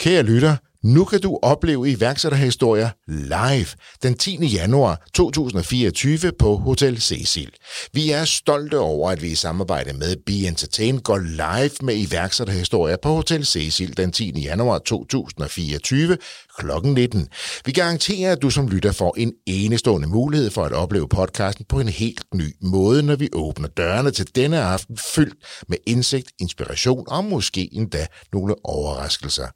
Kære lytter, nu kan du opleve iværksætterhistorier live den 10. januar 2024 på Hotel Cecil. Vi er stolte over, at vi i samarbejde med Be Entertain går live med iværksætterhistorier på Hotel Cecil den 10. januar 2024 kl. 19. Vi garanterer, at du som lytter får en enestående mulighed for at opleve podcasten på en helt ny måde, når vi åbner dørene til denne aften fyldt med indsigt, inspiration og måske endda nogle overraskelser.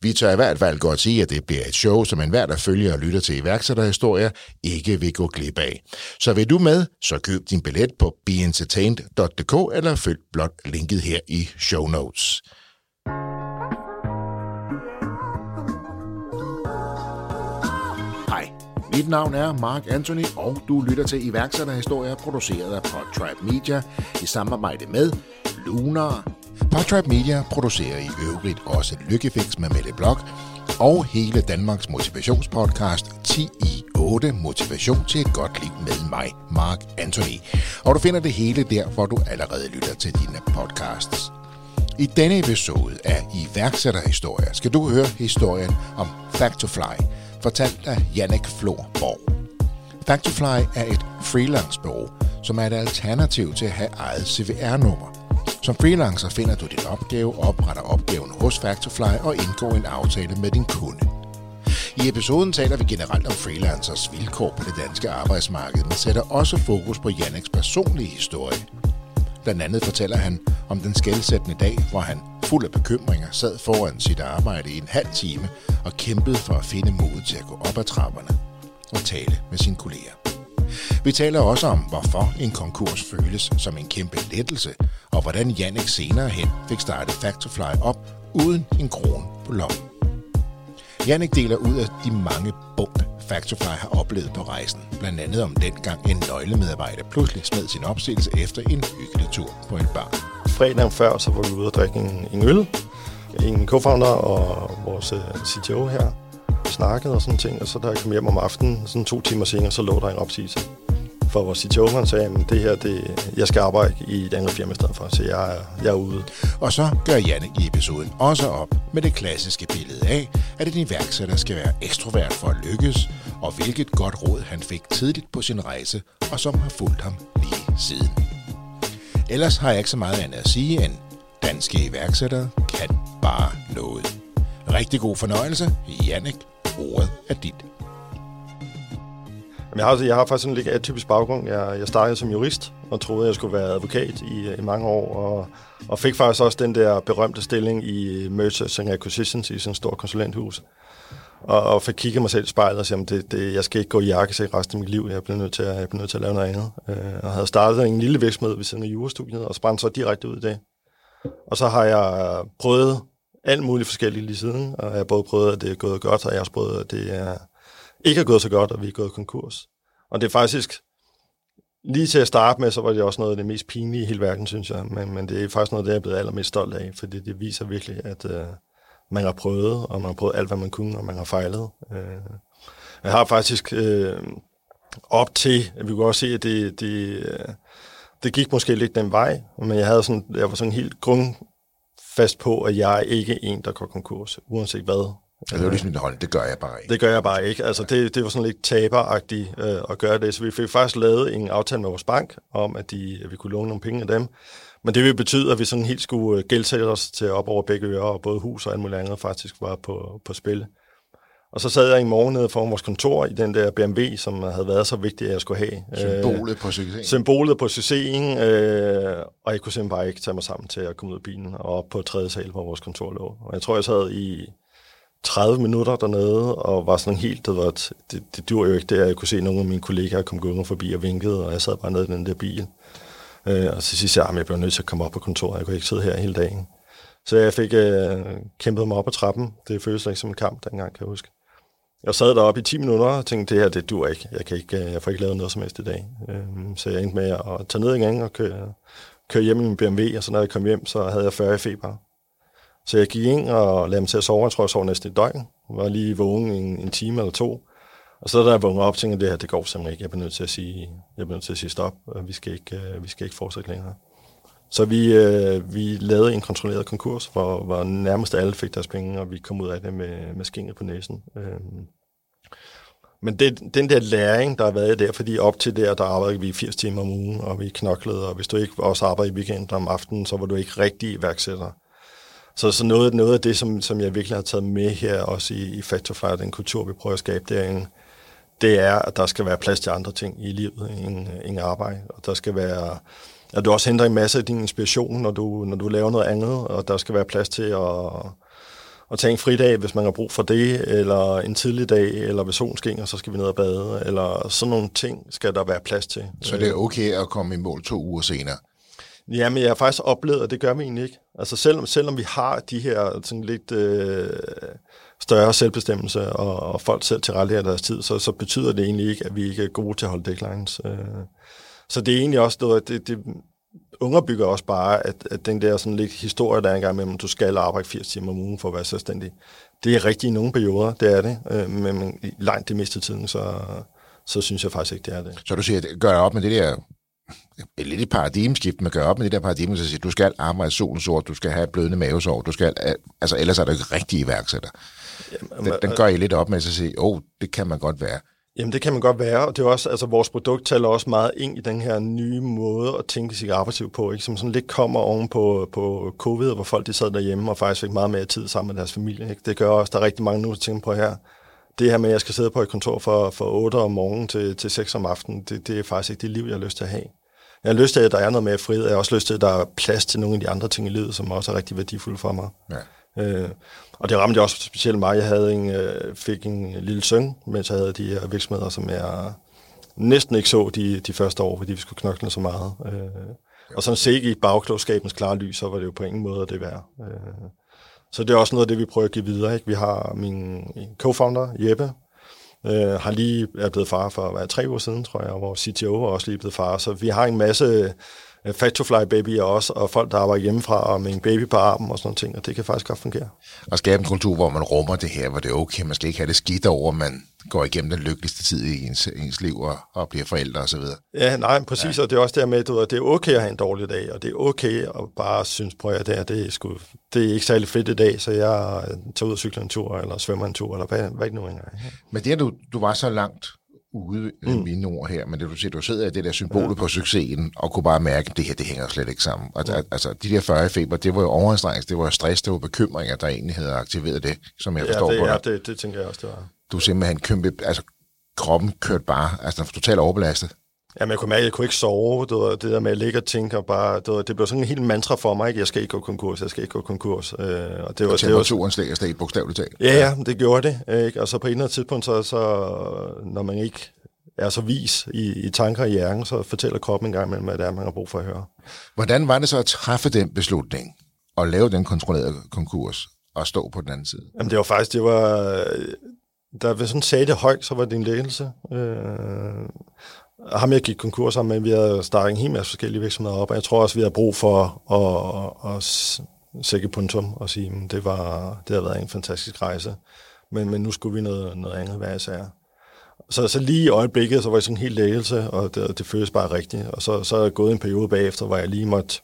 Vi tør i hvert fald godt sige, at det bliver et show, som enhver, der følger og lytter til iværksætterhistorier, ikke vil gå glip af. Så vil du med, så køb din billet på beentertained.dk eller følg blot linket her i show notes. Hej, mit navn er Mark Anthony, og du lytter til iværksætterhistorier produceret af Podtribe Media i samarbejde med Lunar, Podtrap Media producerer i øvrigt også Lykkefix med Mette Blok og hele Danmarks motivationspodcast 10 i 8 Motivation til et godt liv med mig, Mark Anthony. Og du finder det hele der, hvor du allerede lytter til dine podcasts. I denne episode af iværksætterhistorier skal du høre historien om Factorfly, fortalt af Jannik Florborg. Factorfly er et freelance-bureau, som er et alternativ til at have eget CVR-nummer – som freelancer finder du din opgave, opretter opgaven hos Factorfly og indgår en aftale med din kunde. I episoden taler vi generelt om freelancers vilkår på det danske arbejdsmarked, men sætter også fokus på Janneks personlige historie. Blandt andet fortæller han om den skældsættende dag, hvor han fuld af bekymringer sad foran sit arbejde i en halv time og kæmpede for at finde mod til at gå op ad trapperne og tale med sine kolleger. Vi taler også om, hvorfor en konkurs føles som en kæmpe lettelse, og hvordan Jannik senere hen fik startet Factorfly op uden en krone på lommen. Jannik deler ud af de mange bump, Factorfly har oplevet på rejsen. Blandt andet om dengang en nøglemedarbejder pludselig smed sin opsigelse efter en hyggelig tur på en bar. Fredagen før, så var vi ude og drikke en, en øl. En co-founder og vores øh, CTO her snakket og sådan ting. Og så da jeg kom hjem om aftenen, sådan to timer senere, så lå der en opsigelse for vores CTO, han sagde, at det her, det, jeg skal arbejde i et andet firma i stedet for, så jeg er, jeg er ude. Og så gør Janne i episoden også op med det klassiske billede af, at en iværksætter skal være ekstrovert for at lykkes, og hvilket godt råd han fik tidligt på sin rejse, og som har fulgt ham lige siden. Ellers har jeg ikke så meget andet at sige end, danske iværksættere kan bare noget. Rigtig god fornøjelse. Jannik, ordet er dit. Jeg har, jeg har faktisk en lidt atypisk baggrund. Jeg, jeg startede som jurist og troede, jeg skulle være advokat i, i mange år, og, og fik faktisk også den der berømte stilling i Mergers and Acquisitions i sådan en stor konsulenthus. Og, og fik kigget mig selv i spejlet og sige, at det, det, jeg skal ikke gå i jakkesæk resten af mit liv. Jeg bliver nødt til at, jeg bliver nødt til at lave noget andet. Øh, og havde startet en lille virksomhed ved siden af jurastudiet og sprang så direkte ud i det. Og så har jeg prøvet alt muligt forskelligt lige siden, og jeg har både prøvet, at det er gået godt, og jeg har også prøvet, at det er ikke er gået så godt, og vi er gået konkurs. Og det er faktisk, lige til at starte med, så var det også noget af det mest pinlige i hele verden, synes jeg. Men, men det er faktisk noget, det jeg er blevet allermest stolt af, fordi det viser virkelig, at øh, man har prøvet, og man har prøvet alt, hvad man kunne, og man har fejlet. Øh, jeg har faktisk øh, op til, at vi kunne også se, at det, det, øh, det gik måske lidt den vej, men jeg, havde sådan, jeg var sådan helt grund, grundfast på, at jeg er ikke en, der går konkurs, uanset hvad. Altså, det jo ligesom hold, det gør jeg bare ikke. Det gør jeg bare ikke. Altså, det, det var sådan lidt taberagtigt øh, at gøre det. Så vi fik faktisk lavet en aftale med vores bank om, at, de, at vi kunne låne nogle penge af dem. Men det vil betyde, at vi sådan helt skulle øh, gældsætte os til op over begge ører, og både hus og alt muligt andet faktisk var på, på spil. Og så sad jeg i morgen nede foran vores kontor i den der BMW, som havde været så vigtig, at jeg skulle have. Symbolet på succesen. Symbolet på succesen, øh, og jeg kunne simpelthen bare ikke tage mig sammen til at komme ud af bilen og op på tredje sal, hvor vores kontor lå. Og jeg tror, jeg sad i 30 minutter dernede, og var sådan helt, det, var, det, det dur jo ikke det, at jeg kunne se nogle af mine kollegaer komme gående forbi og vinkede, og jeg sad bare nede i den der bil. Øh, og til sidst, jeg, jeg blev nødt til at komme op på kontoret, jeg kunne ikke sidde her hele dagen. Så jeg fik øh, kæmpet mig op ad trappen. Det føltes ikke som en kamp dengang, kan jeg huske. Jeg sad deroppe i 10 minutter og tænkte, det her, det dur ikke. Jeg, kan ikke, øh, jeg får ikke lavet noget som helst i dag. Øhm, så jeg endte med at tage ned igen og køre, køre hjem i min BMW, og så når jeg kom hjem, så havde jeg 40 i feber. Så jeg gik ind og lagde mig til at sove. Jeg tror, jeg sov næsten et døgn. Jeg var lige vågen en, en time eller to. Og så da jeg vågnede op, tænkte jeg, det her, det går simpelthen ikke. Jeg bliver nødt til at sige, jeg bliver nødt til at sige stop. Vi skal ikke, øh, vi skal ikke fortsætte længere. Så vi, øh, vi lavede en kontrolleret konkurs, hvor, hvor nærmest alle fik deres penge, og vi kom ud af det med, med skinget på næsen. Øh, men det, den der læring, der har været der, fordi op til der, der arbejdede vi 80 timer om ugen, og vi knoklede, og hvis du ikke også arbejdede i weekenden om aftenen, så var du ikke rigtig iværksætter. Så, så noget, noget af det, som, som jeg virkelig har taget med her, også i, i Factorfly, den kultur, vi prøver at skabe derinde, det er, at der skal være plads til andre ting i livet end, end arbejde. Og der skal være, at du også henter en masse af din inspiration, når du, når du laver noget andet, og der skal være plads til at, at tage en fridag, hvis man har brug for det, eller en tidlig dag, eller ved solen skinner, så skal vi ned og bade, eller sådan nogle ting skal der være plads til. Så det er okay at komme i mål to uger senere? Ja, men jeg har faktisk oplevet, at det gør vi egentlig ikke. Altså selvom, selvom vi har de her sådan lidt øh, større selvbestemmelse, og, og folk selv tilrettelægger deres tid, så, så betyder det egentlig ikke, at vi ikke er gode til at holde deadlines. Øh. Så det er egentlig også noget, det, det underbygger også bare, at, at den der sådan lidt historie, der er engang med, at du skal arbejde 80 timer om ugen for at være selvstændig. Det er rigtigt i nogle perioder, det er det, øh, men langt det meste tiden, så, så synes jeg faktisk ikke, det er det. Så du siger, gør op med det der et lidt et paradigmeskift, man gør op med det der paradigme, så siger, du skal arbejde solen sort, du skal have blødende mavesår, du skal, altså ellers er du ikke rigtig iværksætter. Jamen, den, den gør I lidt op med at sige, åh, oh, det kan man godt være. Jamen, det kan man godt være, og det er også, altså vores produkt taler også meget ind i den her nye måde at tænke sig arbejdsliv på, ikke? som sådan lidt kommer oven på, på covid, hvor folk de sad derhjemme og faktisk fik meget mere tid sammen med deres familie. Ikke? Det gør også, der er rigtig mange nu, der tænker på her. Det her med, at jeg skal sidde på et kontor fra, fra 8 om morgenen til, til 6 om aftenen, det, det er faktisk ikke det liv, jeg har lyst til at have. Jeg har lyst til, at der er noget mere frihed. Jeg har også lyst til, at der er plads til nogle af de andre ting i livet, som også er rigtig værdifulde for mig. Ja. Øh, og det ramte også specielt mig. Jeg havde en, øh, fik en lille søn, mens jeg havde de her virksomheder, som jeg næsten ikke så de, de første år, fordi vi skulle knokle så meget. Øh, og sådan set i bagklogskabens klare lys, så var det jo på ingen måde det værd. Øh, så det er også noget af det, vi prøver at give videre. Ikke? Vi har min co-founder, Jeppe, øh, har lige er blevet far for hvad, tre uger siden, tror jeg, og vores CTO er også lige blevet far. Så vi har en masse uh, Factorfly babyer også, og folk, der arbejder hjemmefra og med en baby på armen og sådan noget ting, og det kan faktisk godt fungere. Og skabe en kultur, hvor man rummer det her, hvor det er okay, man skal ikke have det skidt over, man går igennem den lykkeligste tid i ens, ens liv og, og bliver forældre og så videre. Ja, nej, præcis, ja. og det er også der med, at det er okay at have en dårlig dag, og det er okay at bare synes, på at det, er, det, er sgu, det er ikke særlig fedt i dag, så jeg tager ud og cykler en tur, eller svømmer en tur, eller hvad, hvad ikke nu engang. Men det, at du, du var så langt ude mm. mine ord her, men det du siger, du sidder i det der symbol ja. på succesen, og kunne bare mærke, at det her, det hænger slet ikke sammen. Og ja. altså, de der 40 feber, det var jo overanstrengelse, det var stress, det var bekymringer, der egentlig havde aktiveret det, som jeg forstår ja, det, på dig. Ja, det, det tænker jeg også, det var. Du simpelthen kæmpe, altså kroppen kørte bare, altså totalt overbelastet. Jamen, jeg kunne mærke, at jeg kunne ikke sove. Det, var, det der med at ligge og tænke, og bare, det, var, det blev sådan en helt mantra for mig, ikke? jeg skal ikke gå konkurs, jeg skal ikke gå konkurs. Øh, og det var, og temperaturen steg og steg bogstaveligt talt. Ja, ja, det gjorde det. Ikke? Og så på et eller andet tidspunkt, så, så, når man ikke er så vis i, i tanker i hjernen, så fortæller kroppen en gang imellem, hvad det er, man har brug for at høre. Hvordan var det så at træffe den beslutning og lave den kontrollerede konkurs og stå på den anden side? Jamen det var faktisk, det var, da vi sådan sagde det højt, så var det en lægelse. Øh, ham jeg gik konkurs sammen med, vi havde startet en hel masse forskellige virksomheder op, og jeg tror også, vi har brug for at, at, at sække punktum og sige, at det, var, det har været en fantastisk rejse, men, men nu skulle vi noget, noget andet hver især. Så, så lige i øjeblikket, så var jeg sådan en helt lægelse, og det, det føles bare rigtigt. Og så, så er jeg gået en periode bagefter, hvor jeg lige måtte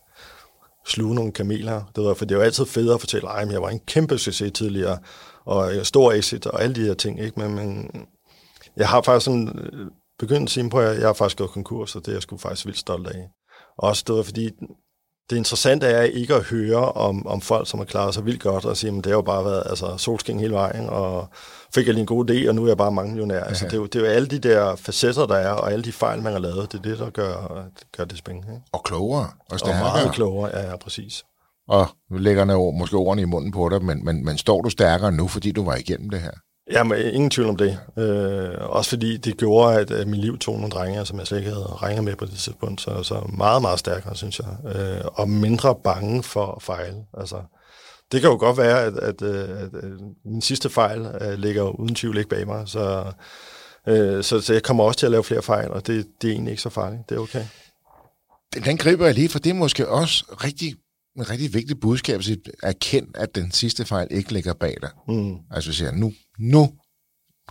sluge nogle kameler. Det var, for det var altid fedt at fortælle, at jeg var en kæmpe succes tidligere, og jeg stor exit og alle de her ting. Ikke? Men, men jeg har faktisk sådan øh, begyndt at sige på, at jeg har faktisk gået konkurs, og det er jeg sgu faktisk vildt stolt af. Også det var, fordi det interessante er ikke at høre om, om folk, som har klaret sig vildt godt, og sige, at det har jo bare været altså, solskin hele vejen, og fik jeg lige en god idé, og nu er jeg bare mange millionær. Altså, det, er jo, det er jo alle de der facetter, der er, og alle de fejl, man har lavet, det er det, der gør, gør det spændende. Ikke? Og klogere. Og, og meget klogere, ja, ja, præcis. Og nu lægger jeg måske ordene i munden på dig, men, men, men står du stærkere nu, fordi du var igennem det her? Jamen, øh, ingen tvivl om det. Øh, også fordi det gjorde, at, at min liv tog nogle drenge, som jeg slet ikke havde regnet med på det tidspunkt. Så, så meget, meget stærkere, synes jeg. Øh, og mindre bange for at fejle. Altså, det kan jo godt være, at, at, øh, at, at min sidste fejl uh, ligger uden tvivl ikke bag mig. Så, uh, så, så jeg kommer også til at lave flere fejl, og det, det er egentlig ikke så farligt. Det er okay. Den, den griber jeg lige, for det er måske også rigtig en rigtig vigtig budskab at erkende, at den sidste fejl ikke ligger bag dig. Mm. Altså siger, nu, nu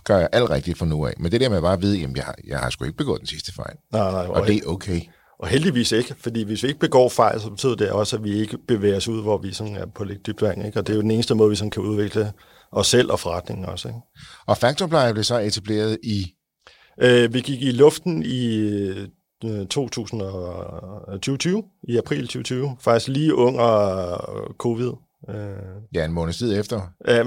gør jeg alt rigtigt for nu af. Men det der med bare at vide, at jeg har, jeg har sgu ikke begået den sidste fejl. Nej, nej, og det er okay. Og heldigvis ikke, fordi hvis vi ikke begår fejl, så betyder det også, at vi ikke bevæger os ud, hvor vi sådan er på lidt dybt vand. Ikke? Og det er jo den eneste måde, vi sådan kan udvikle os selv og forretningen også. Ikke? Og Factorpleje blev så etableret i? Øh, vi gik i luften i 2020, i april 2020, faktisk lige under covid. Øh, ja, en måned tid efter.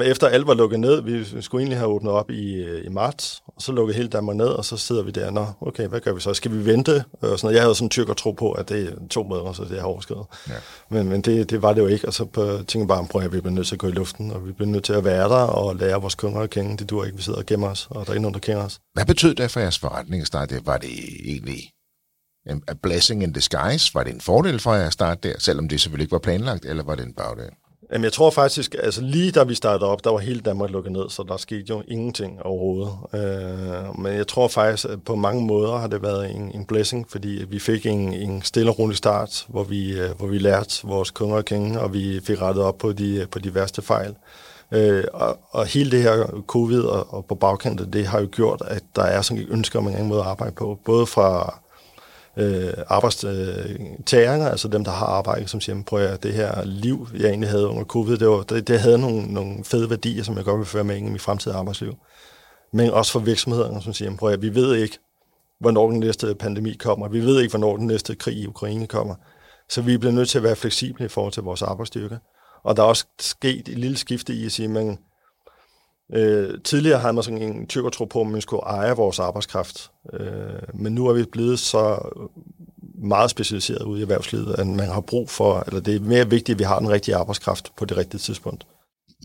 Efter alt var lukket ned, vi skulle egentlig have åbnet op i, i marts, og så lukkede hele Danmark ned, og så sidder vi der, nå, okay, hvad gør vi så? Skal vi vente? Og sådan noget. Jeg havde sådan tyk at tro på, at det er to måneder, så det er overskrevet. Ja. Men, men det, det var det jo ikke, og så tænkte jeg bare, prøv at vi bliver nødt til at gå i luften, og vi bliver nødt til at være der og lære vores kunder at kende. Det dur ikke, vi sidder og gemmer os, og der er ikke nogen, der kender os. Hvad betød det for jeres forretning start? Var det egentlig en blessing in disguise? Var det en fordel for jer at starte der, selvom det selvfølgelig ikke var planlagt, eller var det en bagdel? Jamen, jeg tror faktisk, altså lige da vi startede op, der var hele Danmark lukket ned, så der skete jo ingenting overhovedet. Øh, men jeg tror faktisk, at på mange måder har det været en, en blessing, fordi vi fik en, en stille og rolig start, hvor vi, øh, hvor vi lærte vores kunder at kende, og vi fik rettet op på de, på de værste fejl. Øh, og, og hele det her covid og, og på bagkanten, det har jo gjort, at der er sådan et ønske om en anden måde at arbejde på, både fra øh, arbejdstagerne, altså dem, der har arbejdet, som siger, prøv at det her liv, jeg egentlig havde under covid, det, var, det, det havde nogle, nogle fede værdier, som jeg godt vil føre med ind i mit fremtidige arbejdsliv. Men også for virksomhederne, som siger, prøv at vi ved ikke, hvornår den næste pandemi kommer. Vi ved ikke, hvornår den næste krig i Ukraine kommer. Så vi bliver nødt til at være fleksible i forhold til vores arbejdsstyrke. Og der er også sket et lille skifte i at sige, men Øh, tidligere havde man sådan en tro på, at man skulle eje vores arbejdskraft. Øh, men nu er vi blevet så meget specialiseret ude i erhvervslivet, at man har brug for, eller det er mere vigtigt, at vi har den rigtige arbejdskraft på det rigtige tidspunkt.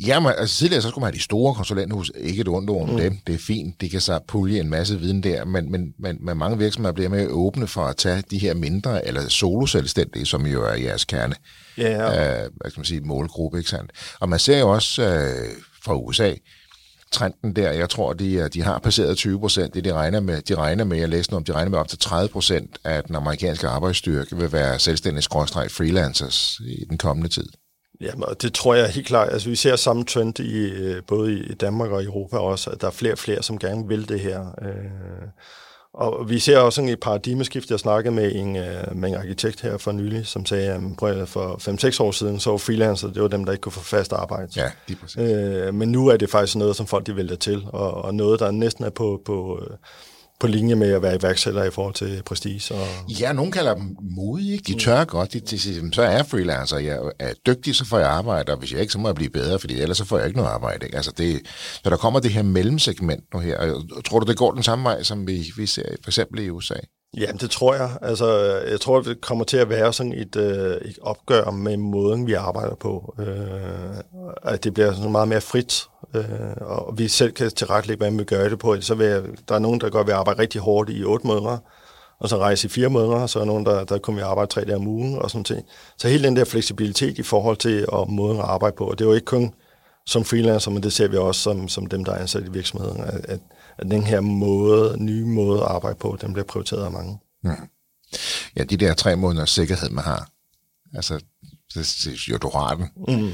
Ja, men altså tidligere så skulle man have de store konsulenthus, ikke et ondt om mm. dem, det er fint, det kan så pulje en masse viden der, men, men, men, men mange virksomheder bliver mere åbne for at tage de her mindre, eller soloselvstændige, som jo er jeres kerne, ja, ja. Øh, hvad skal man sige, målgruppe, ikke sandt? Og man ser jo også øh, fra USA, trenden der. Jeg tror, de, øh, de har passeret 20 procent. Det de regner med, de regner med, jeg læste noget om, de regner med op til 30 procent af den amerikanske arbejdsstyrke vil være selvstændige freelancers i den kommende tid. Ja, det tror jeg helt klart. Altså, vi ser samme trend i øh, både i Danmark og Europa også, at der er flere og flere, som gerne vil det her. Øh, og vi ser også sådan et paradigmeskift. Jeg snakkede med en, øh, med en arkitekt her for nylig, som sagde, at for 5-6 år siden, så var freelancer, det var dem, der ikke kunne få fast arbejde. Ja, lige præcis. Øh, men nu er det faktisk noget, som folk de vælger til, og, og noget, der næsten er på, på øh, på linje med at være iværksætter i forhold til prestige. Og... Ja, nogen kalder dem modige. Ikke? De tør godt. De, de siger, så er jeg freelancer. Jeg er dygtig, så får jeg arbejde, og hvis jeg ikke, så må jeg blive bedre, fordi ellers så får jeg ikke noget arbejde. Ikke? Altså det, så der kommer det her mellemsegment nu her. Tror du, det går den samme vej, som vi, vi ser for eksempel i USA? Ja, det tror jeg. Altså, jeg tror, det kommer til at være sådan et, øh, et opgør med måden, vi arbejder på. Øh, at det bliver sådan meget mere frit, øh, og vi selv kan tilrettelægge, hvordan vi gør det på. Så vil jeg, der er nogen, der godt vil arbejde rigtig hårdt i otte måneder, og så rejse i fire måneder, og så er der nogen, der, der kommer at arbejde tre dage om ugen, og sådan ting. Så hele den der fleksibilitet i forhold til og måden at arbejde på, og det er jo ikke kun som freelancer, men det ser vi også som, som dem, der er ansat i virksomheden, at, at at den her måde, nye måde at arbejde på, den bliver prioriteret af mange. Mm. Ja, de der tre måneders sikkerhed, man har, altså, det, jo, du har den. Mm.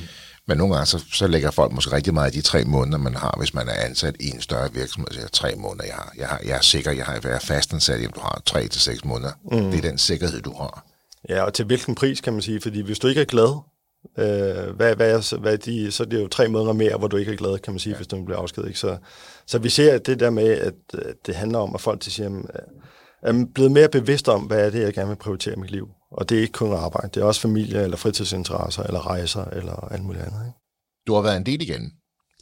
Men nogle gange, så, så lægger folk måske rigtig meget i de tre måneder, man har, hvis man er ansat i en større virksomhed. Så tre måneder, jeg, har, jeg, har, jeg er sikker, jeg har været fastansat, jamen du har tre til seks måneder. Mm. Det er den sikkerhed, du har. Ja, og til hvilken pris, kan man sige. Fordi hvis du ikke er glad, øh, hvad, hvad, er, hvad er de, så er det jo tre måneder mere, hvor du ikke er glad, kan man sige, ja. hvis du bliver afskedet. Så, så vi ser at det der med, at det handler om, at folk til siger, er blevet mere bevidst om, hvad er det, jeg gerne vil prioritere i mit liv. Og det er ikke kun arbejde, det er også familie, eller fritidsinteresser, eller rejser, eller alt muligt andet. Ikke? Du har været en del igen.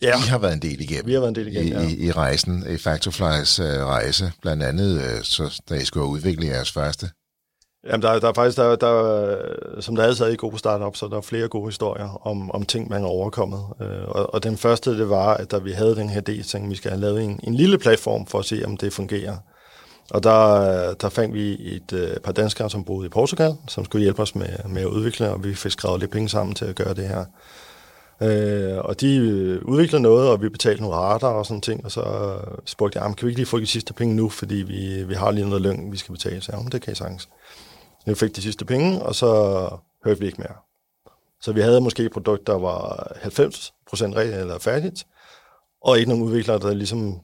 Ja. I har været en del igennem. Vi har været en del igennem, ja. I, i rejsen, i Factorflys uh, rejse, blandt andet, uh, så, da I skulle udvikle jeres første Jamen, der, der er faktisk, der, der, som der altid er i gode startup, så der er flere gode historier om, om ting, man har overkommet. Øh, og, og den første, det var, at da vi havde den her idé, tænkte vi skal have lavet en, en lille platform for at se, om det fungerer. Og der, der fandt vi et øh, par danskere, som boede i Portugal, som skulle hjælpe os med, med at udvikle, og vi fik skrevet lidt penge sammen til at gøre det her. Øh, og de øh, udviklede noget, og vi betalte nogle rater og sådan ting, og så spurgte jeg, kan vi ikke lige få de sidste penge nu, fordi vi, vi har lige noget løn, vi skal betale. Så ja, det kan I sagtens. Vi fik de sidste penge, og så hørte vi ikke mere. Så vi havde måske et produkt, der var 90% eller færdigt, og ikke nogen udviklere, der ligesom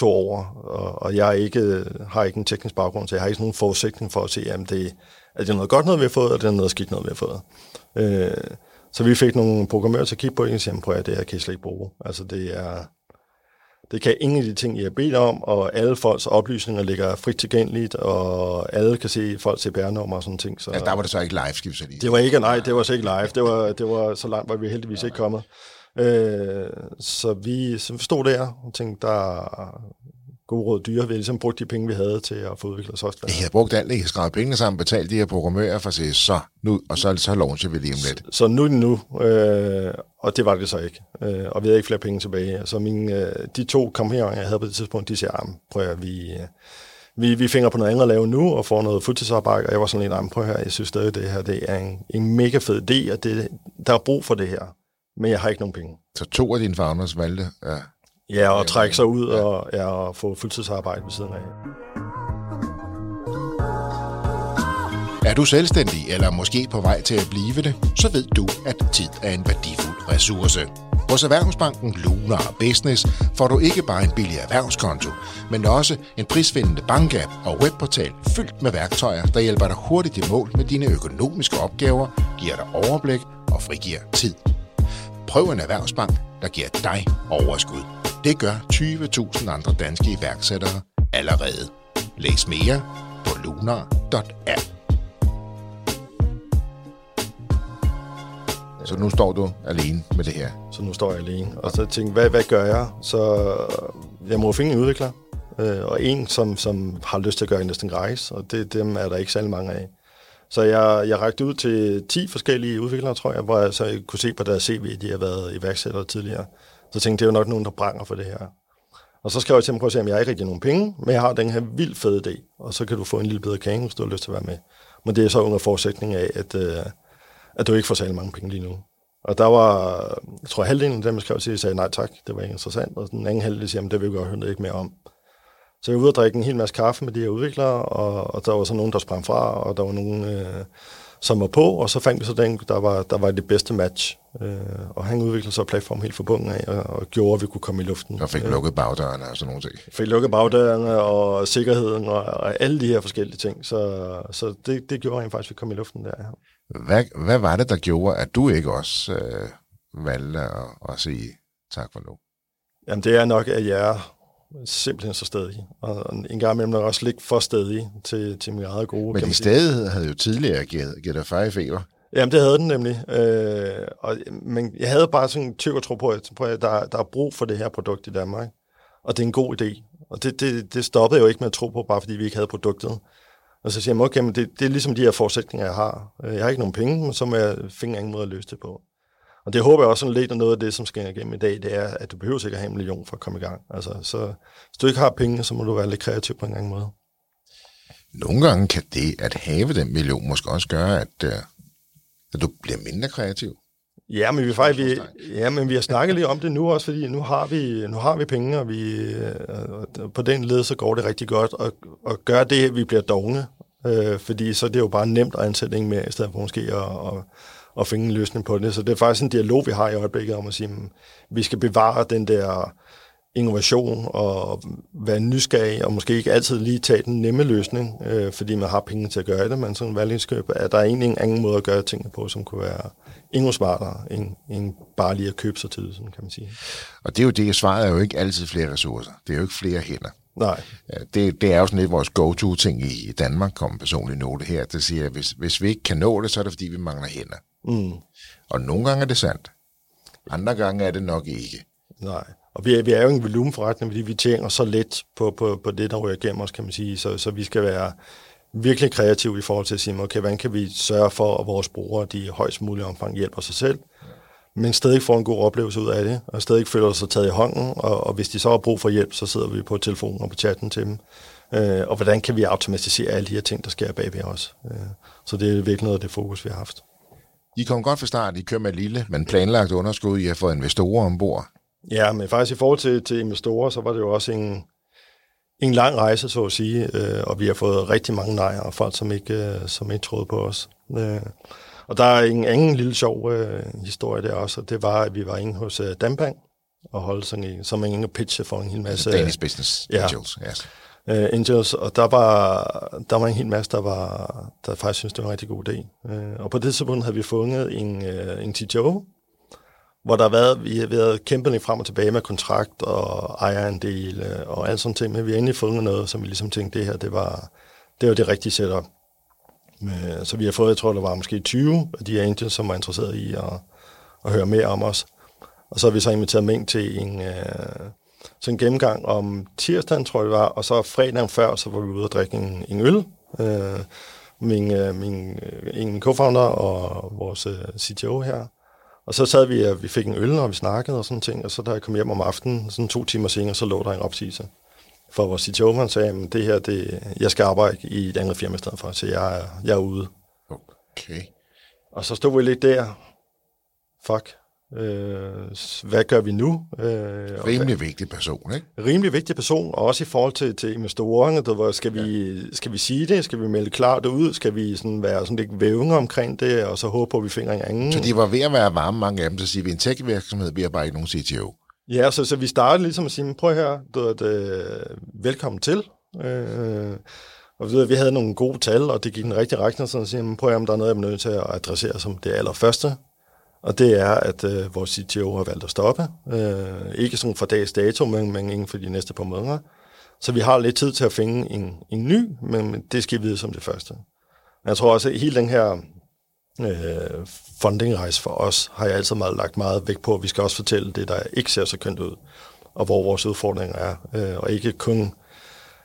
tog over, og, og jeg ikke, har ikke en teknisk baggrund, så jeg har ikke nogen forudsætning for at se, om det, er det noget godt noget, vi har fået, eller det er noget skidt noget, vi har fået. Øh, så vi fik nogle programmører til at kigge på det, og sige, prøv at det her kan I slet ikke bruge. Altså det er, det kan ingen af de ting, I har bedt om, og alle folks oplysninger ligger frit tilgængeligt, og alle kan se folks CPR-nummer og sådan ting. Så, altså, der var det så ikke live, skal vi sige. Det var ikke, nej, det var så ikke live. Det var, det var så langt, var vi heldigvis ikke kommet. Øh, så vi så stod der og tænkte, der gode råd dyre. Vi har ligesom brugt de penge, vi havde til at få udviklet software. I har brugt alt, I har skrevet pengene sammen, betalt de her programmører for at sige, så nu, og så, så launcher vi lige om lidt. Så, så nu nu, øh, og det var det så ikke. Øh, og vi havde ikke flere penge tilbage. Så mine, øh, de to kampagner, jeg havde på det tidspunkt, de siger, prøv at vi, øh, vi, vi finger på noget andet at lave nu, og får noget fuldtidsarbejde, og jeg var sådan lidt, prøv høre, jeg synes stadig, det her det er en, en mega fed idé, og det, der er brug for det her. Men jeg har ikke nogen penge. Så to af dine founders valgte ja. Ja, og trække sig ud ja. og, ja, og få fuldtidsarbejde ved siden af. Er du selvstændig eller måske på vej til at blive det, så ved du, at tid er en værdifuld ressource. Hos Erhvervsbanken Lunar Business får du ikke bare en billig erhvervskonto, men også en prisvindende bankapp og webportal fyldt med værktøjer, der hjælper dig hurtigt i mål med dine økonomiske opgaver, giver dig overblik og frigiver tid. Prøv en erhvervsbank, der giver dig overskud. Det gør 20.000 andre danske iværksættere allerede. Læs mere på lunar.app. Så nu står du alene med det her? Så nu står jeg alene. Og så tænkte hvad, hvad gør jeg? Så jeg må finde en udvikler. Øh, og en, som, som har lyst til at gøre næsten grejs, og det, dem er der ikke særlig mange af. Så jeg, jeg rakte ud til 10 forskellige udviklere, tror jeg, hvor jeg så kunne se på deres CV, de har været iværksættere tidligere. Så tænkte jeg, det er jo nok nogen, der brænder for det her. Og så skrev jeg til dem, prøv at se, om jeg ikke rigtig nogen penge, men jeg har den her vildt fede idé, og så kan du få en lille bedre kage, hvis du har lyst til at være med. Men det er så under forudsætning af, at, øh, at du ikke får særlig mange penge lige nu. Og der var, jeg tror halvdelen af dem, jeg skrev til, sagde nej tak, det var ikke interessant, og den anden halvdel siger, det vil jeg godt høre ikke mere om. Så jeg var ude og drikke en hel masse kaffe med de her udviklere, og, og der var så nogen, der sprang fra, og der var nogen, øh, som var på, og så fandt vi så den, der var, der var det bedste match. Øh, og han udviklede så platform helt forbundet af, og, og gjorde, at vi kunne komme i luften. Og fik øh, lukket bagdørene og sådan nogle ting. Fik lukket bagdørene og sikkerheden og, og alle de her forskellige ting. Så, så det, det gjorde han faktisk, at vi kom i luften der. Hvad, hvad var det, der gjorde, at du ikke også øh, valgte at, at sige tak for nu? Jamen det er nok, at jeg simpelthen så stedig. Og en gang imellem er også lidt for stedig til, til min eget gode. Men din stedighed havde jo tidligere givet, givet dig fire i feber. Jamen, det havde den nemlig. Øh, og, men jeg havde bare sådan en tyk at tro på, at, på, at der, der er brug for det her produkt i Danmark. Og det er en god idé. Og det, det, det stoppede jeg jo ikke med at tro på, bare fordi vi ikke havde produktet. Og så siger jeg, okay, men det, det er ligesom de her forudsætninger, jeg har. Øh, jeg har ikke nogen penge, men så må jeg finde en måde at løse det på. Og det håber jeg også sådan lidt, at noget af det, som skal igennem i dag, det er, at du behøver ikke at have en million for at komme i gang. Altså, så hvis du ikke har penge, så må du være lidt kreativ på en gang måde. Nogle gange kan det at have den million måske også gøre, at, øh, at du bliver mindre kreativ. Ja, men vi, faktisk, vi, ja, men vi har snakket lidt om det nu også, fordi nu har vi, nu har vi penge, og vi, øh, på den led, så går det rigtig godt at, at gøre det, at vi bliver dogne. Øh, fordi så er det jo bare nemt at ansætte en mere, i stedet for måske at, at at finde en løsning på det. Så det er faktisk en dialog, vi har i øjeblikket om at sige, at vi skal bevare den der innovation og være nysgerrig, og måske ikke altid lige tage den nemme løsning, øh, fordi man har penge til at gøre det, men sådan valgindskøb, er der egentlig en anden måde at gøre tingene på, som kunne være endnu smartere, end, end bare lige at købe sig til, sådan kan man sige. Og det er jo det, svaret er jo ikke altid flere ressourcer. Det er jo ikke flere hænder. Nej. Det, det er jo sådan lidt vores go-to-ting i Danmark, kommer personligt note her, det siger, at hvis, hvis vi ikke kan nå det, så er det fordi, vi mangler hænder. Mm. Og nogle gange er det sandt. Andre gange er det nok ikke. Nej. Og vi er, vi er jo en volumenforretning, fordi vi tjener så let på, på, på det, der ryger igennem os, kan man sige. Så, så vi skal være virkelig kreative i forhold til at sige, okay, hvordan kan vi sørge for, at vores brugere de i højst mulig omfang hjælper sig selv, men stadig får en god oplevelse ud af det, og stadig føler sig taget i hånden, og, og hvis de så har brug for hjælp, så sidder vi på telefonen og på chatten til dem. Øh, og hvordan kan vi automatisere alle de her ting, der sker bagved os. Øh, så det er virkelig noget af det fokus, vi har haft. I kom godt fra start, I kører med lille, men planlagt underskud, I har fået investorer ombord. Ja, men faktisk i forhold til, til investorer, så var det jo også en, en lang rejse, så at sige, øh, og vi har fået rigtig mange nejer og folk, som ikke, øh, som ikke troede på os. Øh, og der er en anden lille sjov øh, historie der også, og det var, at vi var inde hos øh, Dambank, og holde sådan en, som en pitche for en hel masse... Danish Business Ja. Angels. Yes uh, Angels, og der var, der var en hel masse, der, var, der faktisk syntes, det var en rigtig god idé. Uh, og på det tidspunkt havde vi fundet en, uh, en TJO, hvor der har været, vi har været kæmpet lidt frem og tilbage med kontrakt og ejerandel og alt sådan ting, men vi har endelig fundet noget, som vi ligesom tænkte, det her, det var det, var det rigtige setup. Så vi har fået, jeg tror, der var måske 20 af de angels, som var interesseret i at, at høre mere om os. Og så har vi så inviteret Ming til en, øh, så en gennemgang om tirsdagen, tror jeg det var, og så fredagen før, så var vi ude og drikke en, en øl. Øh, min, øh, min, øh, en af mine co-founder og vores øh, CTO her. Og så sad vi, og vi fik en øl, og vi snakkede og sådan ting, og så da jeg kom hjem om aftenen, sådan to timer senere, så lå der en opsigelse. For vores CTO, han sagde, at det her, det, jeg skal arbejde i et andet firma i stedet for, så jeg, er- jeg er ude. Okay. Og så stod vi lidt der, fuck, øh, hvad gør vi nu? Øh, og Rimelig vigtig person, ikke? rimelig vigtig person, og også i forhold til, til investorerne, der var, skal, vi, skal vi sige det? Skal vi melde klart ud? Skal vi sådan være sådan lidt vævende omkring det, og så håbe på, at vi finder en anden? Så de var ved at være varme, mange af dem, så siger vi, en tech-virksomhed, vi har bare ikke nogen CTO. Ja, så, så vi startede ligesom at sige, "Men prøv her, du, at, øh, velkommen til. Øh, og vi, vi havde nogle gode tal, og det gik den rigtige retning, så siger, "Men prøv at høre, om der er noget, jeg er nødt til at adressere som det allerførste. Og det er, at øh, vores CTO har valgt at stoppe. Øh, ikke sådan fra dags dato, men, men inden for de næste par måneder. Så vi har lidt tid til at finde en, en ny, men det skal vi vide som det første. Men jeg tror også, at hele den her øh, fundingrejse for os, har jeg altid meget, lagt meget vægt på, at vi skal også fortælle det, der ikke ser så kønt ud, og hvor vores udfordringer er. Øh, og ikke kun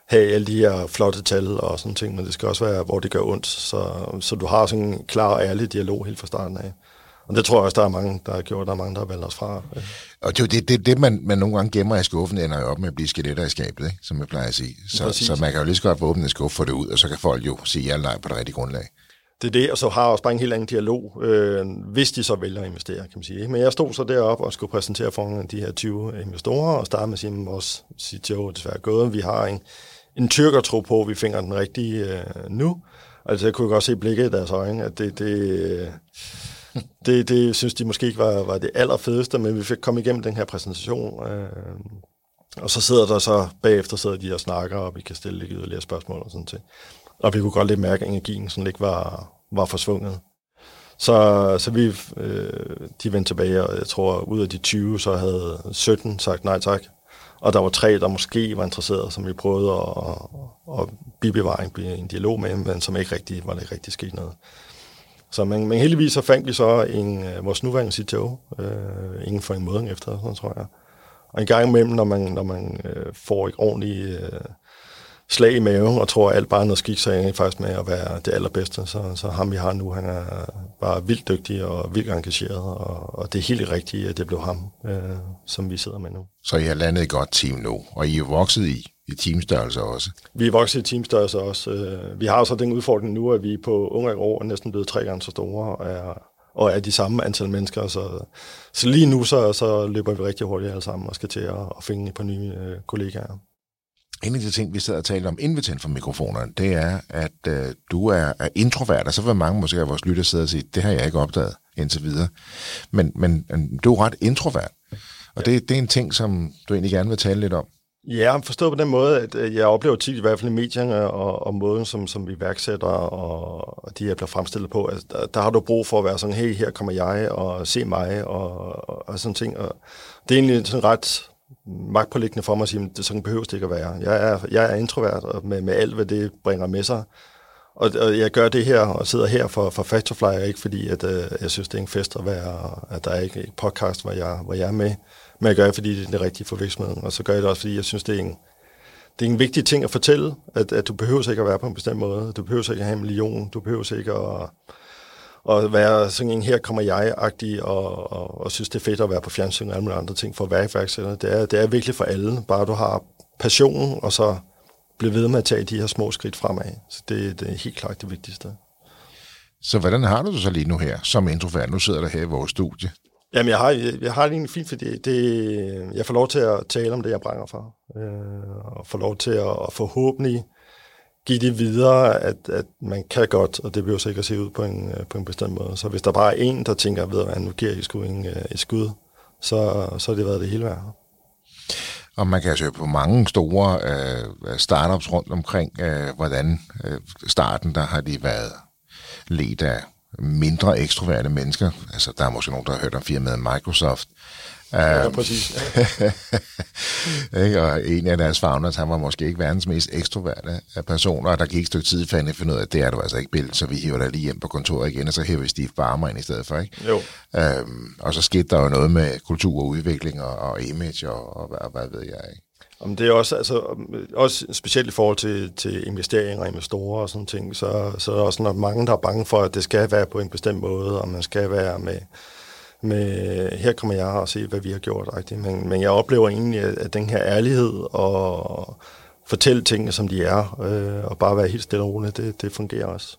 have alle de her flotte tal og sådan ting, men det skal også være, hvor det gør ondt, så, så du har sådan en klar og ærlig dialog helt fra starten af. Og det tror jeg også, der er mange, der har gjort, der er mange, der har valgt os fra. Øh, Og det er det, det, det man, man nogle gange gemmer i skuffen, ender jo op med at blive skeletter i skabet, ikke? som jeg plejer at sige. Så, Præcis. så man kan jo lige så godt få åbnet skuffe, få det ud, og så kan folk jo sige ja eller nej på det rigtige grundlag. Det er det, og så har jeg også bare en helt anden dialog, øh, hvis de så vælger at investere, kan man sige. Men jeg stod så deroppe og skulle præsentere for de her 20 investorer, og starte med at sige, at vores CTO er desværre gået. Vi har en, en tyrker tro på, at vi finder den rigtige øh, nu. Altså, jeg kunne godt se blikket i deres øjne, at det, det, det, det synes de måske ikke var, var det allerfedeste, men vi fik komme igennem den her præsentation. Øh, og så sidder der så, bagefter sidder de og snakker, og vi kan stille lidt yderligere spørgsmål og sådan til. Og vi kunne godt lidt mærke, at energien sådan ikke var, var forsvundet. Så, så vi, øh, de vendte tilbage, og jeg tror, ud af de 20, så havde 17 sagt nej tak. Og der var tre, der måske var interesserede, som vi prøvede at, at, at bibevare en, en dialog med, men som ikke rigtig var det ikke rigtig sket noget. Så men, men heldigvis så fandt vi så en, øh, vores nuværende CTO, øh, inden for en måned efter, sådan tror jeg. Og en gang imellem, når man, når man øh, får et ordentligt øh, slag i maven, og tror, at alt bare er noget skik, så ender faktisk med at være det allerbedste. Så, så ham, vi har nu, han er bare vildt dygtig og vildt engageret, og, og det er helt rigtigt, at det blev ham, øh, som vi sidder med nu. Så I har landet et godt team nu, og I er vokset i, i teamstørrelse også. Vi er vokset i teamstørrelse også. Øh, Vi har jo så den udfordring nu, at vi på unge år er næsten blevet tre gange så store, og er, og er de samme antal mennesker. Så, så lige nu så, så løber vi rigtig hurtigt alle sammen og skal til at, at finde et par nye øh, kollegaer. En af de ting, vi sidder og taler om inden vi tænder for mikrofonerne, det er, at øh, du er, er introvert, og så vil mange måske af vores lytter sidde og sige, det har jeg ikke opdaget indtil videre. Men, men du er ret introvert, og det, det er en ting, som du egentlig gerne vil tale lidt om. Ja, forstået på den måde, at øh, jeg oplever tit, i hvert fald i medierne og, og måden, som, som vi værksætter og, og de her bliver fremstillet på, at der, der har du brug for at være sådan, hey, her kommer jeg, og se mig, og, og, og sådan ting. Og det er egentlig sådan ret magtpålæggende for mig at sige, at det sådan behøves det ikke at være. Jeg er, jeg er introvert og med, med alt, hvad det bringer med sig. Og, og jeg gør det her og sidder her for, for Factorfly, ikke fordi at, øh, jeg synes, det er en fest at være, at der er ikke et podcast, hvor jeg, hvor jeg er med. Men jeg gør det, fordi det er det rigtige for virksomheden. Og så gør jeg det også, fordi jeg synes, det er en, det er en vigtig ting at fortælle, at, at du behøver ikke at være på en bestemt måde. Du behøver ikke at have en million. Du behøver ikke at, at være sådan en her kommer jeg-agtig og, og, og synes, det er fedt at være på fjernsyn og alle mulige andre ting for at være iværksætter. Det er, det er virkelig for alle. Bare du har passionen, og så blive ved med at tage de her små skridt fremad. Så det, det er helt klart det vigtigste. Så hvordan har du det så lige nu her, som introvert? Nu sidder der her i vores studie. Jamen, jeg har, jeg, har det egentlig fint, fordi det, jeg får lov til at tale om det, jeg brænder for. Øh, og får lov til at, at forhåbentlig give det videre, at, at man kan godt, og det behøver sikkert se ud på en, øh, på en bestemt måde. Så hvis der bare er en, der tænker, ved at nu giver I sgu en, øh, et skud, så, så har det været det hele værd. Og man kan altså på mange store øh, startups rundt omkring, øh, hvordan øh, starten, der har de været ledt af mindre ekstroverte mennesker. Altså, der er måske nogen, der har hørt om firmaet Microsoft, Ja, øhm, præcis. ikke? og en af deres founders, han var måske ikke verdens mest ekstroverte personer, og der gik et stykke tid, for at finde ud af, at det er du altså ikke, Bill, så vi hiver dig lige hjem på kontoret igen, og så hæver vi Steve Barmer ind i stedet for, ikke? Jo. Øhm, og så skete der jo noget med kultur og udvikling og, og image og, og, og hvad ved jeg, ikke? Om det er også, altså, øh, også specielt i forhold til, til investeringer og investorer og sådan ting, så, så er der også mange, der er bange for, at det skal være på en bestemt måde, og man skal være med med, her kommer jeg og se, hvad vi har gjort. Rigtigt. Men, men jeg oplever egentlig, at, den her ærlighed og fortælle tingene, som de er, øh, og bare være helt stille og roligt, det, det fungerer også.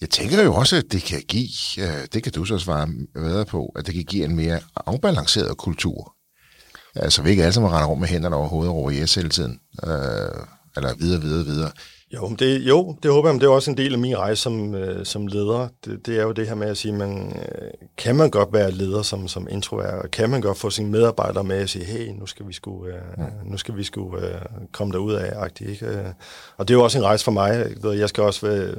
Jeg tænker jo også, at det kan give, øh, det kan du så svare bedre på, at det kan give en mere afbalanceret kultur. Altså vi ikke alle sammen render rundt med hænderne over hovedet over i hele tiden, øh, eller videre, videre, videre. Jo, det, jo, det håber jeg, men det er også en del af min rejse som, øh, som leder. Det, det er jo det her med at sige, man, øh, kan man godt være leder som, som introvert? Kan man godt få sine medarbejdere med at sige, hey, nu skal vi sgu, øh, nu skal vi sgu øh, komme derud af, ikke? Og det er jo også en rejse for mig. Jeg skal også være,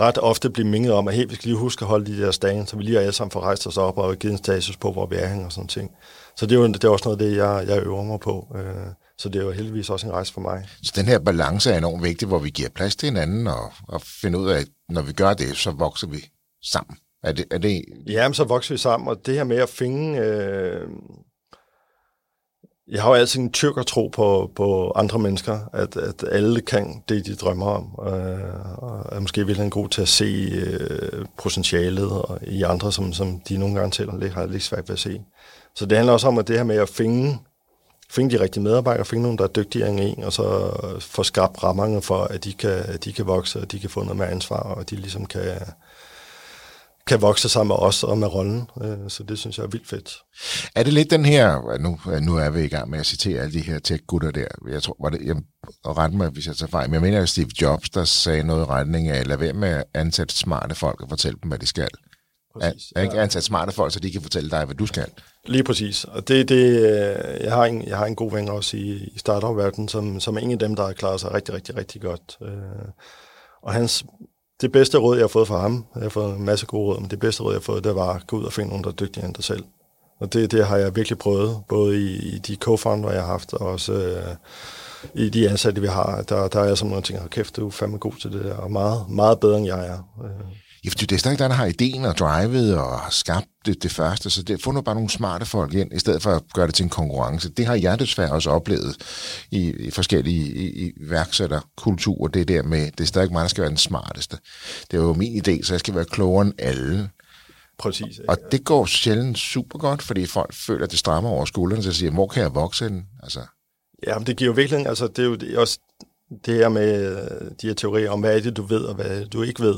ret ofte blive minget om, at hey, vi skal lige huske at holde de der stande, så vi lige alle sammen får rejst os op og givet en status på, hvor vi er og sådan ting. Så det er jo det er også noget af det, jeg, jeg øver mig på. Øh, så det er jo heldigvis også en rejse for mig. Så den her balance er enormt vigtig, hvor vi giver plads til hinanden og, og finder ud af, at når vi gør det, så vokser vi sammen. Er det, er det... Ja, så vokser vi sammen, og det her med at finde... Øh... Jeg har jo altid en tro på, på andre mennesker, at, at alle kan det, de drømmer om, øh, og er måske virkelig god til at se øh, potentialet i andre, som, som de nogle gange selv har lidt svært ved at se. Så det handler også om, at det her med at finde finde de rigtige medarbejdere, finde nogen, der er dygtigere end en, og så få skabt rammerne for, at de kan, at de kan vokse, og de kan få noget mere ansvar, og de ligesom kan, kan vokse sammen med os og med rollen. Øh, så det synes jeg er vildt fedt. Er det lidt den her, nu, nu er vi i gang med at citere alle de her tech-gutter der, jeg tror, var det, jeg, og ret mig, hvis jeg tager fejl, men jeg mener, at Steve Jobs, der sagde noget i retning af, lad være med at ansætte smarte folk og fortælle dem, hvad de skal. Præcis. An, ikke ansat smarte folk, så de kan fortælle dig, hvad du skal. Lige præcis. Og det, det, øh, jeg, har en, jeg har en god ven også i, i startup-verdenen, som, som er en af dem, der har klaret sig rigtig, rigtig, rigtig godt. Øh, og hans, det bedste råd, jeg har fået fra ham, jeg har fået en masse gode råd, men det bedste råd, jeg har fået, det var at gå ud og finde nogen, der er dygtigere end dig selv. Og det, det har jeg virkelig prøvet, både i, i de co-founder, jeg har haft, og også øh, i de ansatte, vi har. Der, der er jeg sådan nogle ting, kæft, du er fandme god til det og meget, meget bedre, end jeg er. Øh. Ja, fordi det er stadig der, der har ideen og drivet og har skabt det, det første, så det, få nu bare nogle smarte folk ind, i stedet for at gøre det til en konkurrence. Det har jeg desværre også oplevet i, i forskellige i, i værksætterkulturer, det der med, det er stadig mig, der skal være den smarteste. Det er jo min idé, så jeg skal være klogere end alle. Præcis. Og det går sjældent super godt, fordi folk føler, at det strammer over skuldrene, så siger, hvor kan jeg vokse den? Altså. Ja, men det giver jo virkelig, altså det er jo også det her med de her teorier om, hvad er det, du ved, og hvad du ikke ved.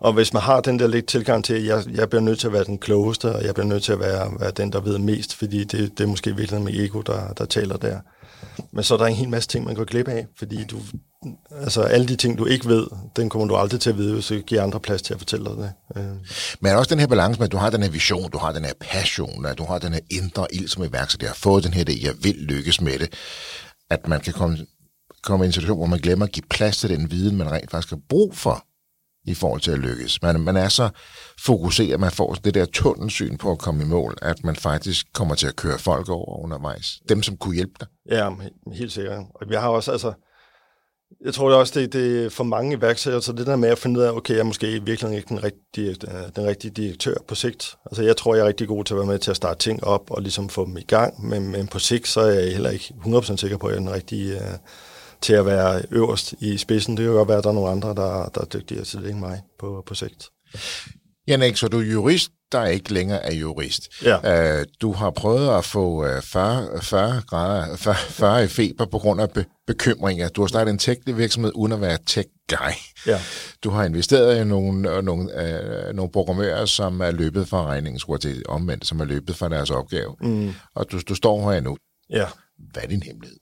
Og hvis man har den der lidt tilgang til, at jeg, jeg bliver nødt til at være den klogeste, og jeg bliver nødt til at være, være den, der ved mest, fordi det, det er måske virkelig med ego, der, der taler der. Men så er der en hel masse ting, man går glip af, fordi du, altså alle de ting, du ikke ved, den kommer du aldrig til at vide, hvis du giver andre plads til at fortælle dig det. Øh. Men er også den her balance med, at du har den her vision, du har den her passion, at du har den her indre ild som iværksætter, jeg har fået den her det, jeg vil lykkes med det, at man kan komme, komme i en situation, hvor man glemmer at give plads til den viden, man rent faktisk har brug for i forhold til at lykkes. Man, man er så fokuseret, man får det der tunnelsyn på at komme i mål, at man faktisk kommer til at køre folk over undervejs. Dem, som kunne hjælpe dig. Ja, helt sikkert. Og vi har også, altså, jeg tror det også, det, det er for mange iværksættere, så det der med at finde ud af, okay, jeg er måske virkelig ikke den rigtige, øh, den rigtige direktør på sigt. Altså jeg tror, jeg er rigtig god til at være med til at starte ting op og ligesom få dem i gang, men, men på sigt, så er jeg heller ikke 100% sikker på, at jeg er den rigtige uh, til at være øverst i spidsen. Det kan godt være, at der er nogle andre, der, der er dygtigere til det end mig på, på sigt. Janik, så du er jurist, der ikke længere er jurist. Ja. Uh, du har prøvet at få 40, 40 grader, 40, 40 i feber på grund af be, bekymringer. Du har startet en tech-virksomhed uden at være tech-guy. Ja. Du har investeret i nogle, nogle, uh, nogle programmører, som er løbet fra regningen, skulle til omvendt, som er løbet fra deres opgave. Mm. Og du, du står her nu. Ja. Hvad er din hemmelighed?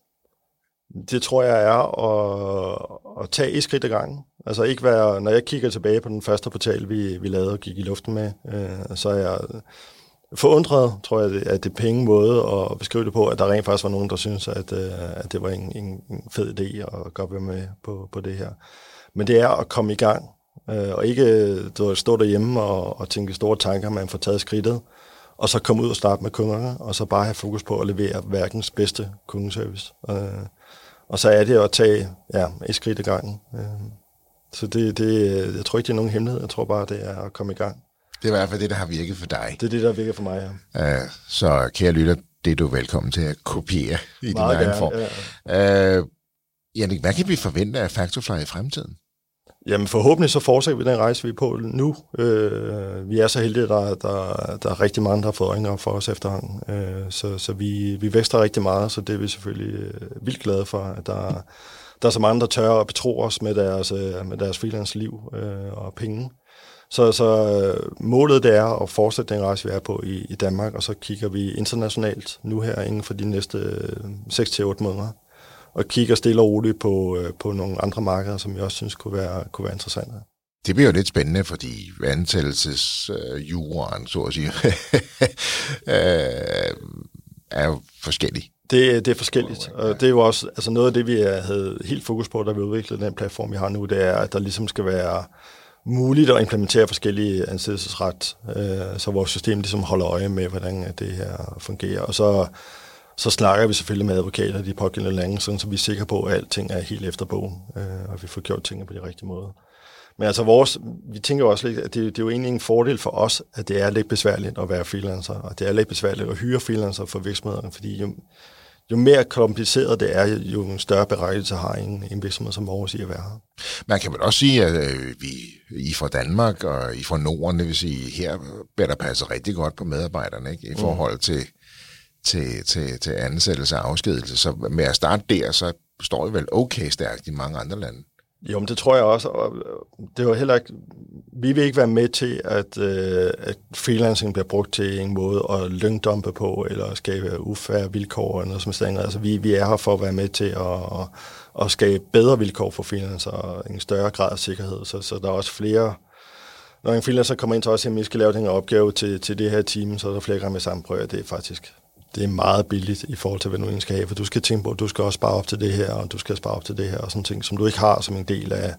Det tror jeg er at, at tage et skridt ad gangen. Altså ikke være, når jeg kigger tilbage på den første portal, vi, vi lavede og gik i luften med, øh, så er jeg forundret, tror jeg, at det er penge måde at beskrive det på, at der rent faktisk var nogen, der synes, at, øh, at det var en, en, fed idé at gøre med på, på det her. Men det er at komme i gang, øh, og ikke du, stå derhjemme og, og tænke store tanker, man får taget skridtet, og så komme ud og starte med kunderne, og så bare have fokus på at levere verdens bedste kundeservice. Øh, og så er det at tage ja, et skridt i gangen. Øh, så det, det, jeg tror ikke, det er nogen hemmelighed. Jeg tror bare, det er at komme i gang. Det er i hvert fald det, der har virket for dig. Det er det, der virker for mig, ja. Uh, så kære lytter, det er du velkommen til at kopiere i din egen form. Ja. Uh, Jannik, hvad kan vi forvente af Factorfly i fremtiden? Jamen forhåbentlig så fortsætter vi den rejse, vi er på nu. Øh, vi er så heldige, at der, der, der er rigtig mange, der har fået øjnene op for os efterhånden. Øh, så så vi, vi vækster rigtig meget, så det er vi selvfølgelig øh, vildt glade for, at der, der er så mange, der tør at betro os med deres, øh, med deres freelance-liv øh, og penge. Så, så øh, målet det er at fortsætte den rejse, vi er på i, i Danmark, og så kigger vi internationalt nu her inden for de næste øh, 6-8 måneder og kigger stille og roligt på, øh, på nogle andre markeder, som jeg også synes kunne være, kunne være interessante. Det bliver jo lidt spændende, fordi ansættelsesjuraen, øh, så at sige, øh, er jo forskellig. Det, det er forskelligt, og det er jo også altså noget af det, vi havde helt fokus på, da vi udviklede den platform, vi har nu, det er, at der ligesom skal være muligt at implementere forskellige ansættelsesret, øh, så vores system ligesom holder øje med, hvordan det her fungerer. Og så så snakker vi selvfølgelig med advokater i de pågældende lande, så vi er sikre på, at alting er helt efter bogen, øh, og vi får gjort tingene på de rigtige måde. Men altså vores, vi tænker også lidt, at det, det er jo egentlig en fordel for os, at det er lidt besværligt at være freelancer, og det er lidt besværligt at hyre freelancer for virksomhederne, fordi jo, jo mere kompliceret det er, jo større berettigelse har en, en virksomhed som vores i at være her. Man kan vel også sige, at øh, vi I fra Danmark og I fra Norden, det vil sige, her bliver der passet rigtig godt på medarbejderne, ikke? i mm. forhold til til, til, til ansættelse og afskedelse. Så med at starte der, så står det vel okay stærkt i mange andre lande. Jo, men det tror jeg også. Og det var heller ikke, vi vil ikke være med til, at, øh, at freelancing bliver brugt til en måde at løndumpe på, eller skabe ufærre vilkår, eller noget som sådan. Altså, vi, vi er her for at være med til at, at, at skabe bedre vilkår for freelancer, og en større grad af sikkerhed. Så, så der er også flere når en freelancer kommer ind til os, at vi skal lave den her opgave til, til det her team, så er der flere gange med samme prøve. Det er faktisk det er meget billigt i forhold til, hvad du egentlig skal have, for du skal tænke på, at du skal også spare op til det her, og du skal spare op til det her, og sådan ting, som du ikke har som en del af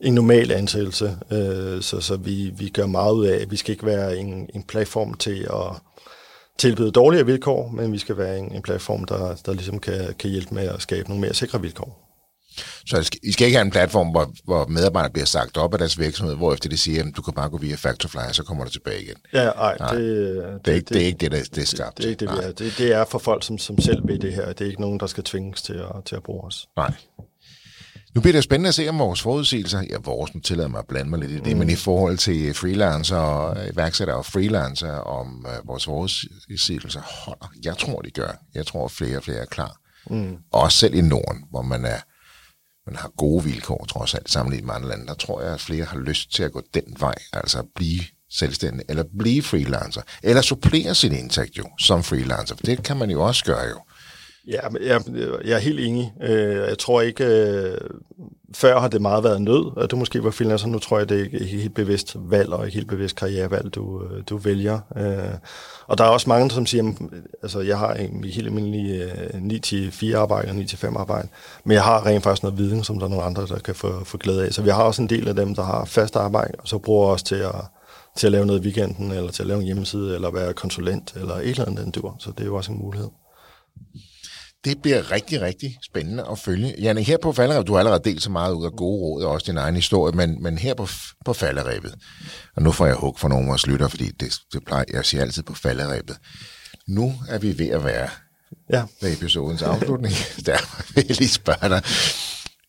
en normal ansættelse. Øh, så så vi, vi gør meget ud af, at vi skal ikke være en, en platform til at tilbyde dårligere vilkår, men vi skal være en, en platform, der, der ligesom kan, kan hjælpe med at skabe nogle mere sikre vilkår. Så I skal ikke have en platform, hvor, hvor medarbejdere bliver sagt op af deres virksomhed, hvor efter de siger, at du kan bare gå via Factorfly, og så kommer du tilbage igen. Ja, ej, nej, det, det, er ikke, det, det er ikke det, der, det er skabt. Det, det er ikke det, vi er. Det, det er for folk, som, som selv ved det her. Det er ikke nogen, der skal tvinges til at, til at bruge os. Nej. Nu bliver det spændende at se om vores forudsigelser, ja vores, nu tillader mig at blande mig lidt i det, mm. men i forhold til freelancer og iværksættere og freelancer, om uh, vores forudsigelser holder. Jeg tror, de gør. Jeg tror, flere og flere er klar. Mm. Også selv i Norden, hvor man er man har gode vilkår, trods alt, sammenlignet med andre lande, der tror jeg, at flere har lyst til at gå den vej, altså at blive selvstændig, eller blive freelancer, eller supplere sin indtægt jo, som freelancer, for det kan man jo også gøre jo. Ja, jeg, øh, jeg er helt enig. Øh, jeg tror ikke, øh, før har det meget været nød, at du måske var freelancer. Nu tror jeg, det er ikke helt bevidst valg og ikke helt bevidst karrierevalg, du, du vælger. Og der er også mange, som siger, mm, altså jeg har en helt almindelig 9-4 arbejde og 9-5 arbejde, men jeg har rent faktisk noget viden, som der er nogle andre, der kan få, få glæde af. Så vi har også en del af dem, der har fast arbejde, og så bruger os til at, til at lave noget i weekenden, eller til at lave en hjemmeside, eller være konsulent, eller et eller andet den dur. Så det er jo også en mulighed det bliver rigtig, rigtig spændende at følge. Janne, her på falderevet, du har allerede delt så meget ud af gode råd, og også din egen historie, men, men her på, på falderevet, og nu får jeg hug for nogle af vores lytter, fordi det, det plejer, jeg siger altid på falderevet. Nu er vi ved at være ja. ved episodens afslutning. Der vil jeg lige spørge dig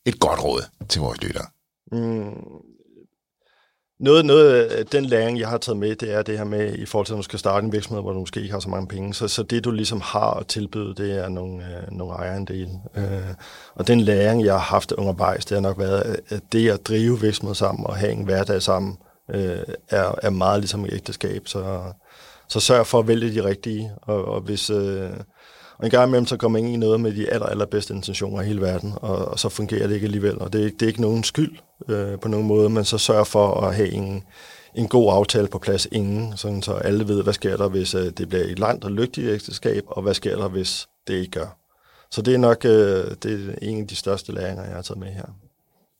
et godt råd til vores lyttere. Mm, noget, noget af den læring, jeg har taget med, det er det her med, i forhold til, at du skal starte en virksomhed, hvor du måske ikke har så mange penge. Så, så det, du ligesom har at tilbyde, det er nogle, øh, nogle ejerandele. Øh, og den læring, jeg har haft undervejs, det har nok været, at det at drive virksomhed sammen og have en hverdag sammen, øh, er, er meget ligesom et ægteskab. Så, så sørg for at vælge de rigtige. Og, og hvis... Øh, og en gang imellem, så kommer ind i noget med de aller, allerbedste intentioner i hele verden, og, og så fungerer det ikke alligevel. Og det, det er ikke nogen skyld øh, på nogen måde, men så sørg for at have en, en god aftale på plads inden, sådan så alle ved, hvad sker der, hvis øh, det bliver et langt og lykkeligt ægteskab, og hvad sker der, hvis det ikke gør. Så det er nok øh, det er en af de største læringer, jeg har taget med her.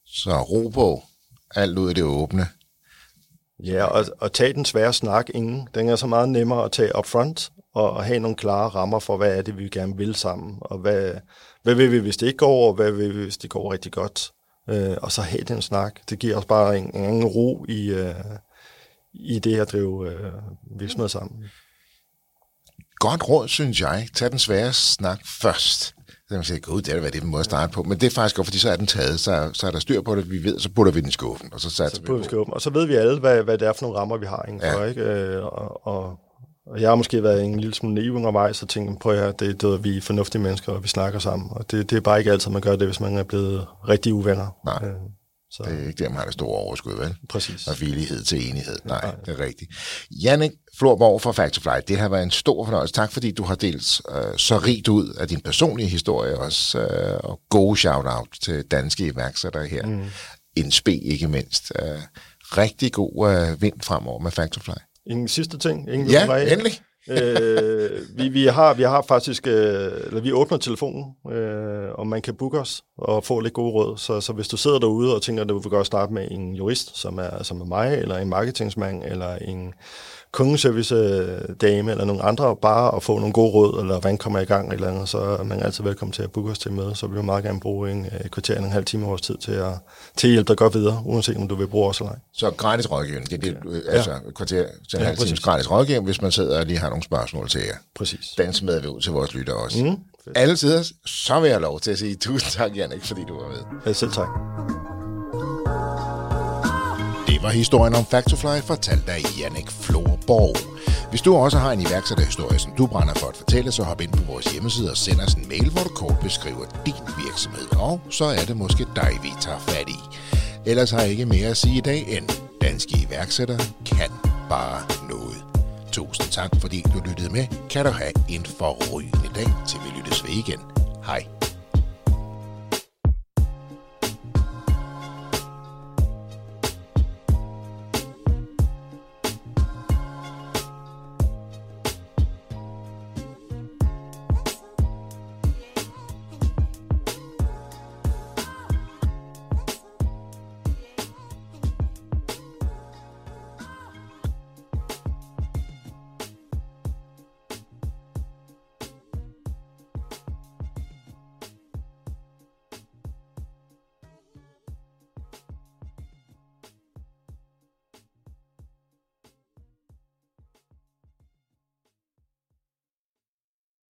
Så ro på, alt ud i det åbne. Ja, og, og tage den svære snak inden. Den er så meget nemmere at tage up front, og, have nogle klare rammer for, hvad er det, vi gerne vil sammen, og hvad, hvad vil vi, hvis det ikke går, og hvad vil vi, hvis det går rigtig godt. Øh, og så have den snak. Det giver os bare en, en anden ro i, øh, i det at drive øh, virksomhed sammen. Godt råd, synes jeg. Tag den svære snak først. Så man siger, gud, det er det, må starte på. Men det er faktisk godt, fordi så er den taget, så, så er der styr på det, vi ved, så putter vi den i skuffen, og så Så vi putter vi på. skuffen. Og så ved vi alle, hvad, hvad det er for nogle rammer, vi har indenfor. Ja. Ikke? Øh, og, og, og jeg har måske været en lille smule naiv undervejs, så tænkte jeg, prøv at det, det, vi er fornuftige mennesker, og vi snakker sammen. Og det, det er bare ikke altid, man gør det, hvis man er blevet rigtig uvenner. Nej. Øh, så Det er ikke der, man har det store overskud, vel? præcis. Og villighed til enighed. Nej, Nej. det er rigtigt. Jannik Florborg fra Factorfly, det har været en stor fornøjelse. Tak fordi du har delt øh, så rigt ud af din personlige historie også, øh, og gode shout-out til danske iværksættere her. Mm. En spe ikke mindst. Øh, rigtig god øh, vind fremover med Factorfly. Ingen sidste ting? Ingen Ja, af? endelig. øh, vi, vi, har, vi har faktisk, øh, eller vi åbner telefonen, øh, og man kan booke os og få lidt gode råd. Så, så hvis du sidder derude og tænker, at du vil godt starte med en jurist, som er, som er mig, eller en marketingsmand, eller en kundeservice-dame, eller nogle andre, bare at få nogle gode råd, eller hvordan kommer jeg i gang, eller andet, så er man altid velkommen til at booke os til møde. Så vil vi meget gerne bruge en øh, kvarter eller en halv time af vores tid til at, til at hjælpe dig godt videre, uanset om du vil bruge os eller ej. Så gratis rådgivning, det er det, ja. altså kvarter til en Ja, halv times gratis rådgivning, hvis man sidder og lige har nogle spørgsmål til jer. Præcis. Den smider vi ud til vores lyttere også. Mm. Alle tider, så vil jeg lov til at sige tusind tak, Jannik, fordi du var med. Ja, selv tak. Det var historien om Factorfly, fortalt af Jannik Florborg. Hvis du også har en iværksætterhistorie, som du brænder for at fortælle, så hop ind på vores hjemmeside og send os en mail, hvor du kort beskriver din virksomhed. Og så er det måske dig, vi tager fat i. Ellers har jeg ikke mere at sige i dag, end danske iværksættere kan bare noget. Tusind tak, fordi du lyttede med. Kan du have en forrygende dag, til vi lyttes ved igen. Hej.